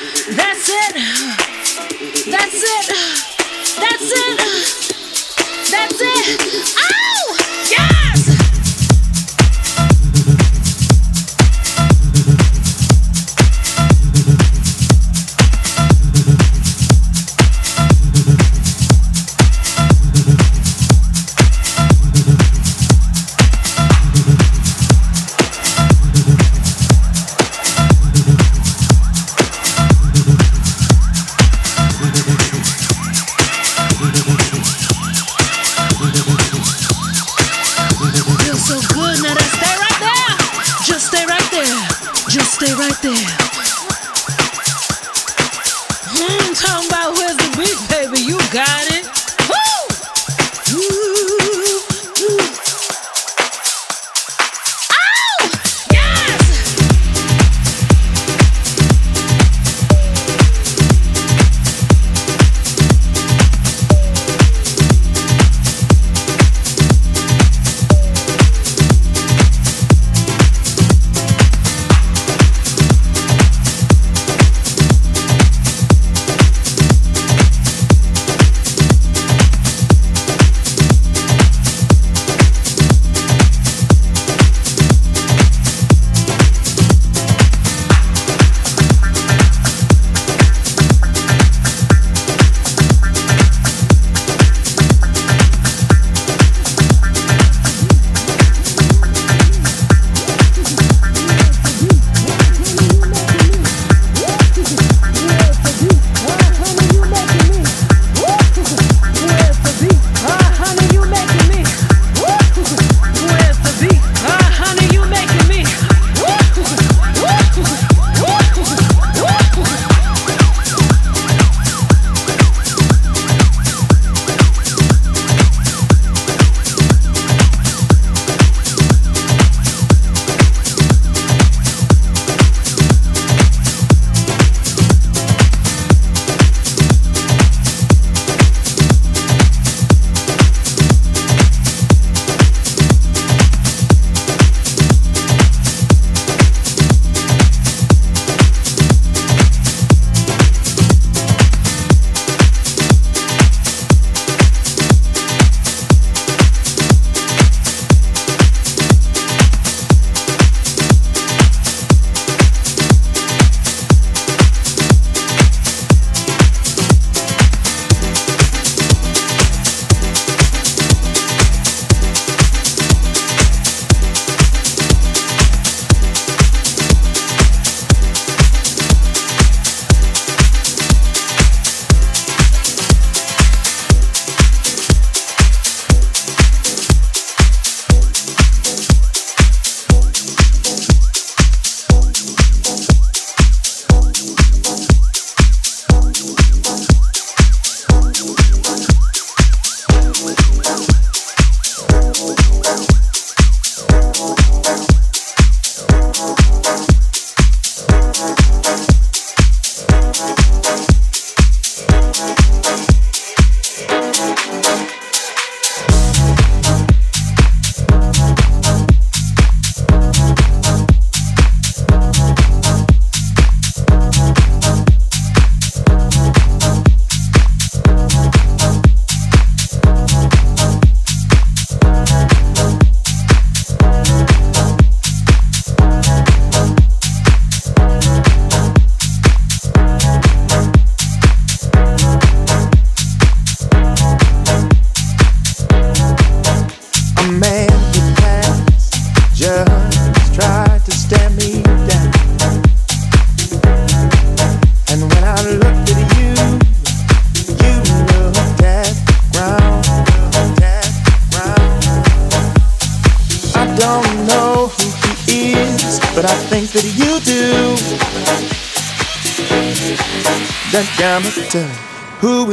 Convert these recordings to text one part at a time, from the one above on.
That's it. That's it. That's it. That's it. Oh!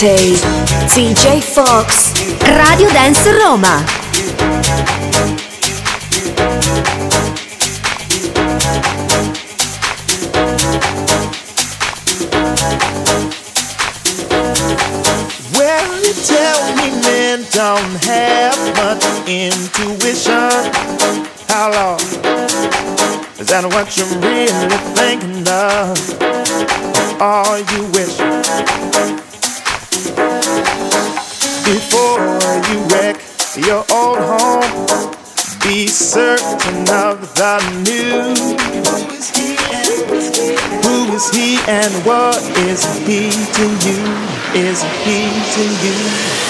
T. DJ Fox. Radio Dance Roma. Well, you tell me men don't have much intuition. How long? Is that what you're really thinking of? Or are you wishing? Before you wreck your old home. Be certain of the new. Who is he and what is he to you? Is he to you?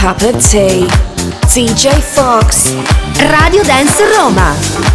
Cup of tea. DJ Fox. Radio Dance Roma.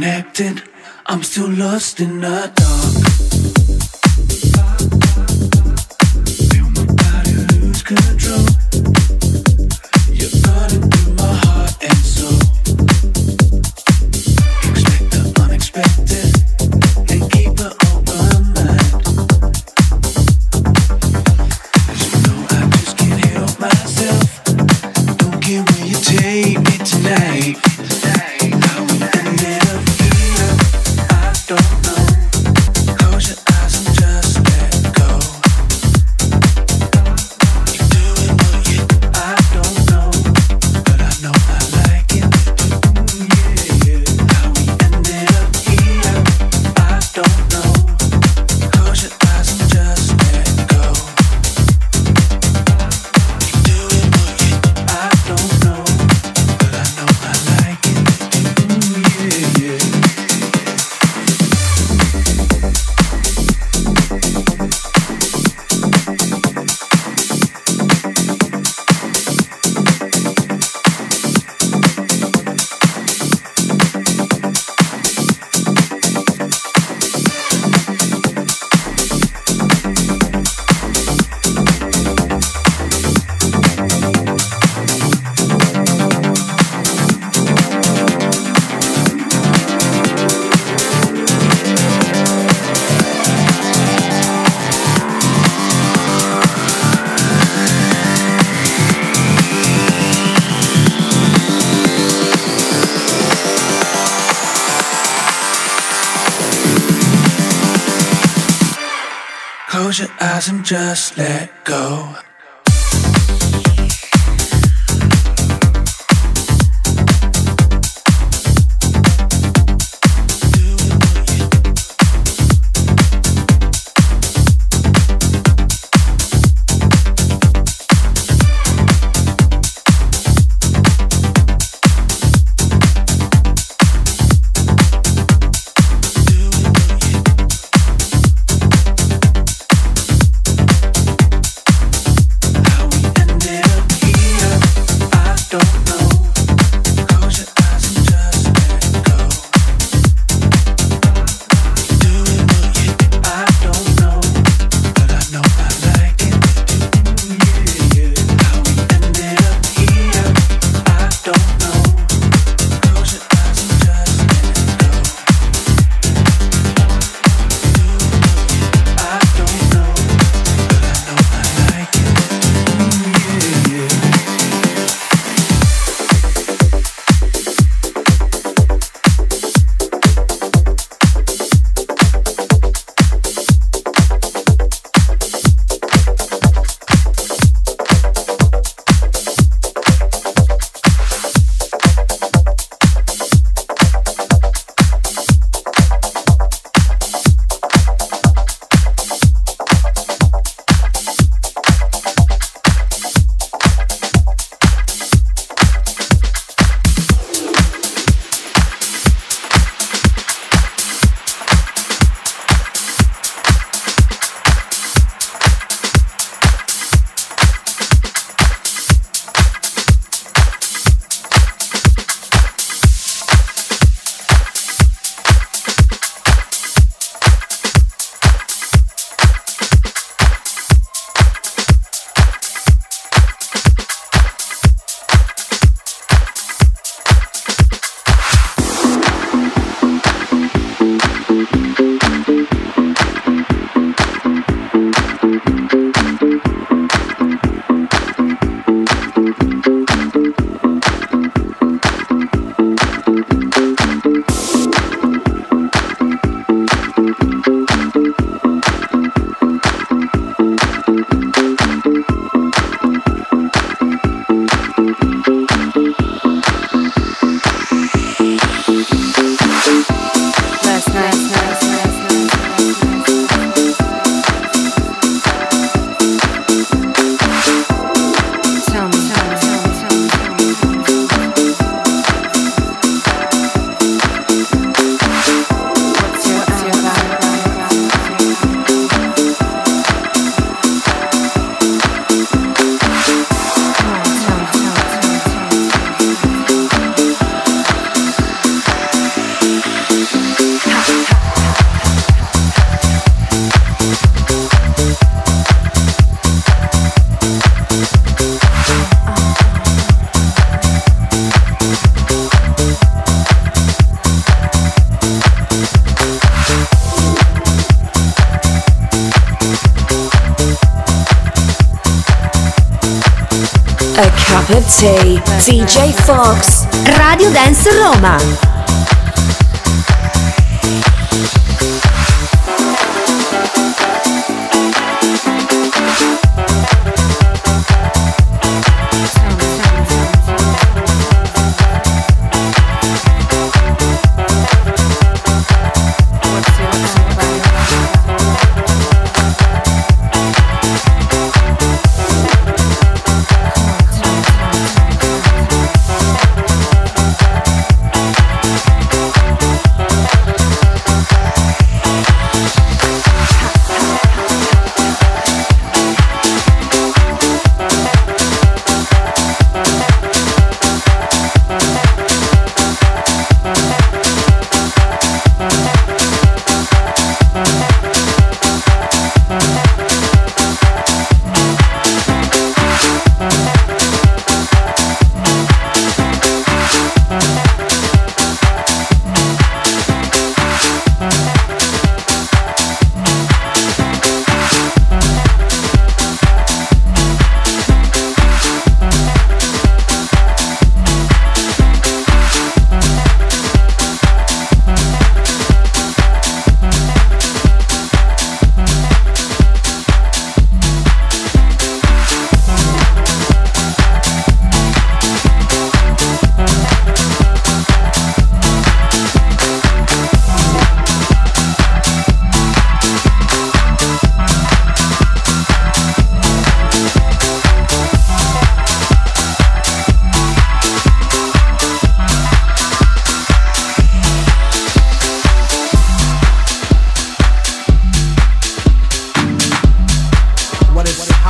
connected. I'm still lost in the dark. and just let go. a cup of tea. DJ Fox, Radio Dance Roma.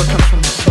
what comes from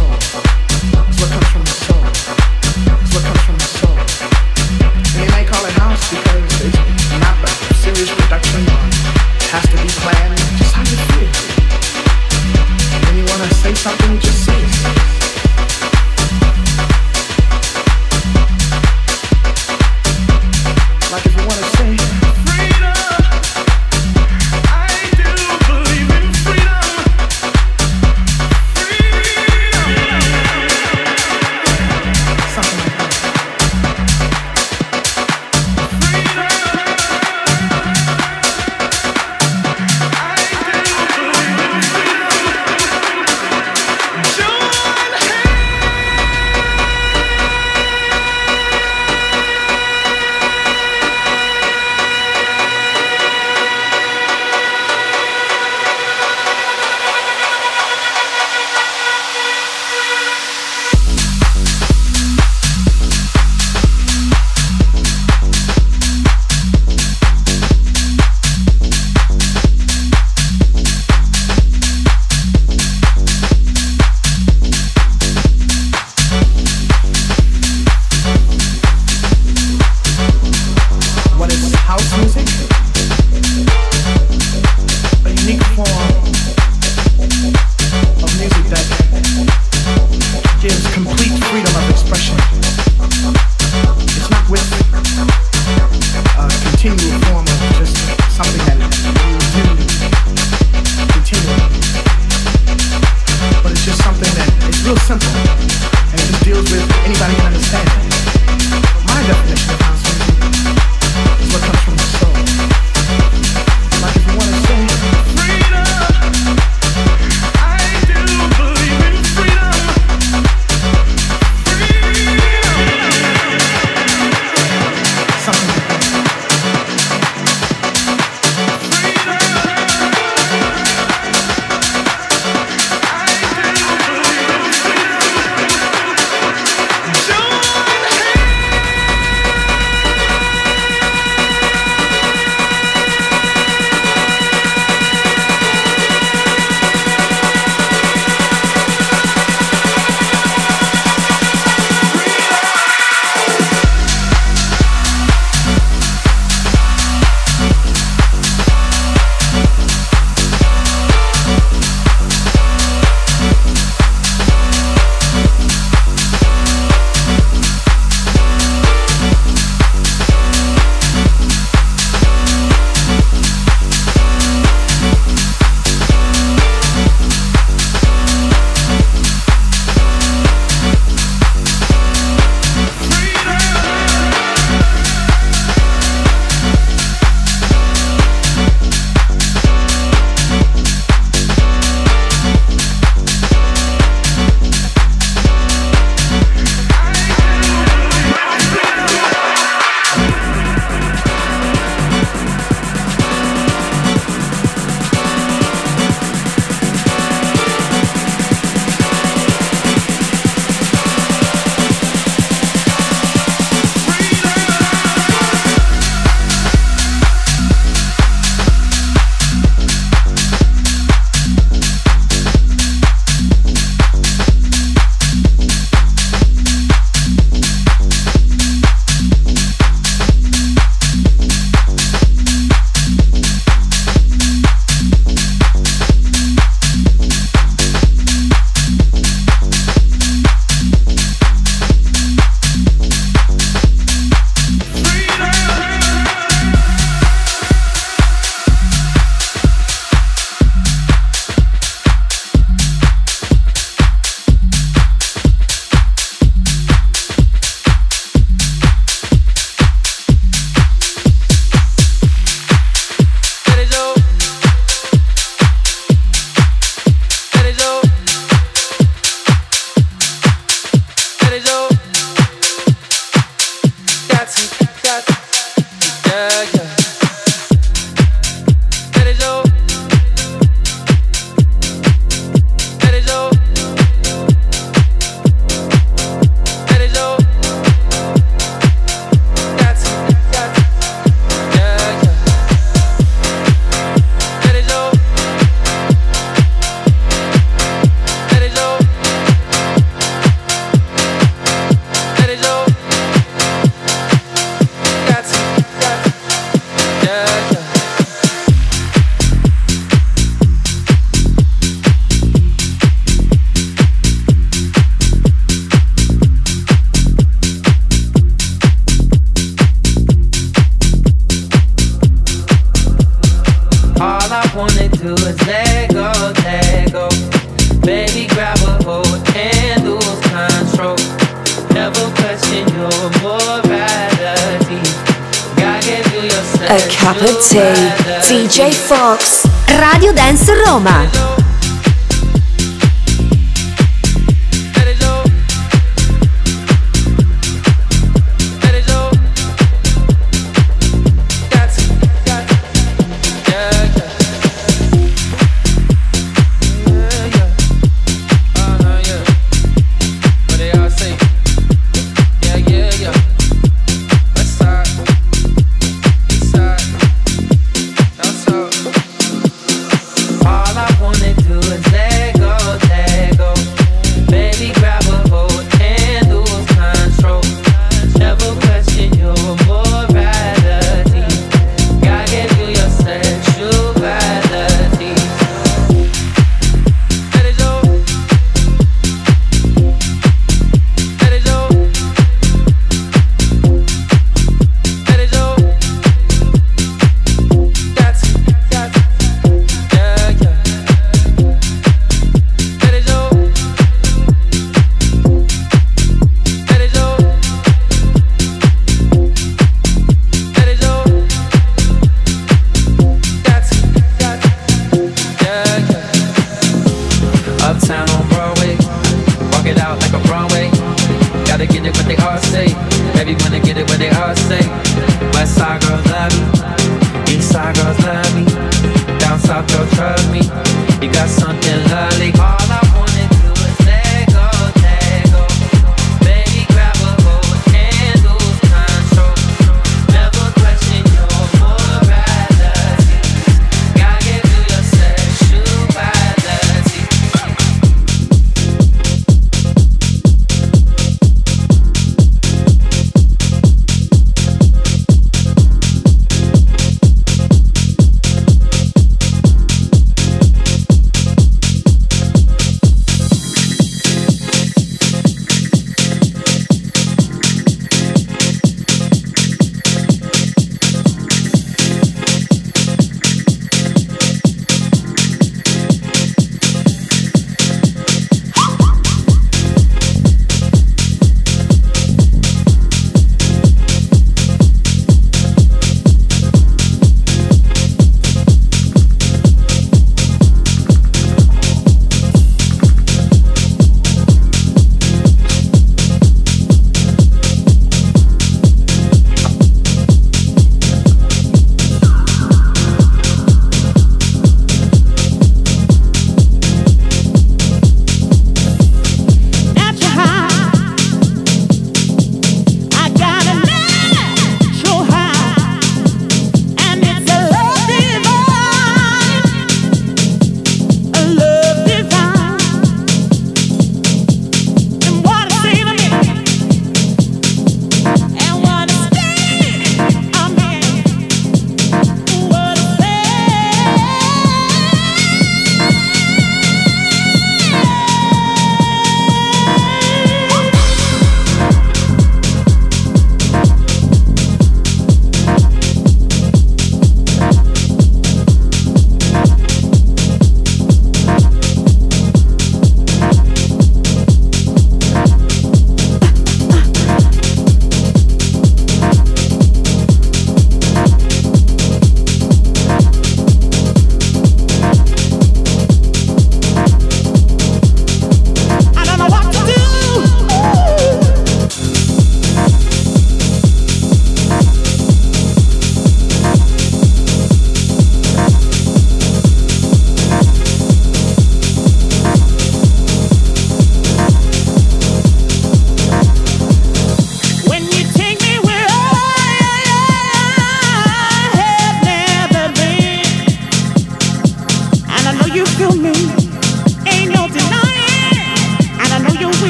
cup of tea. DJ Fox. Radio Dance Roma.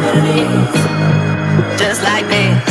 What it is. Just like this.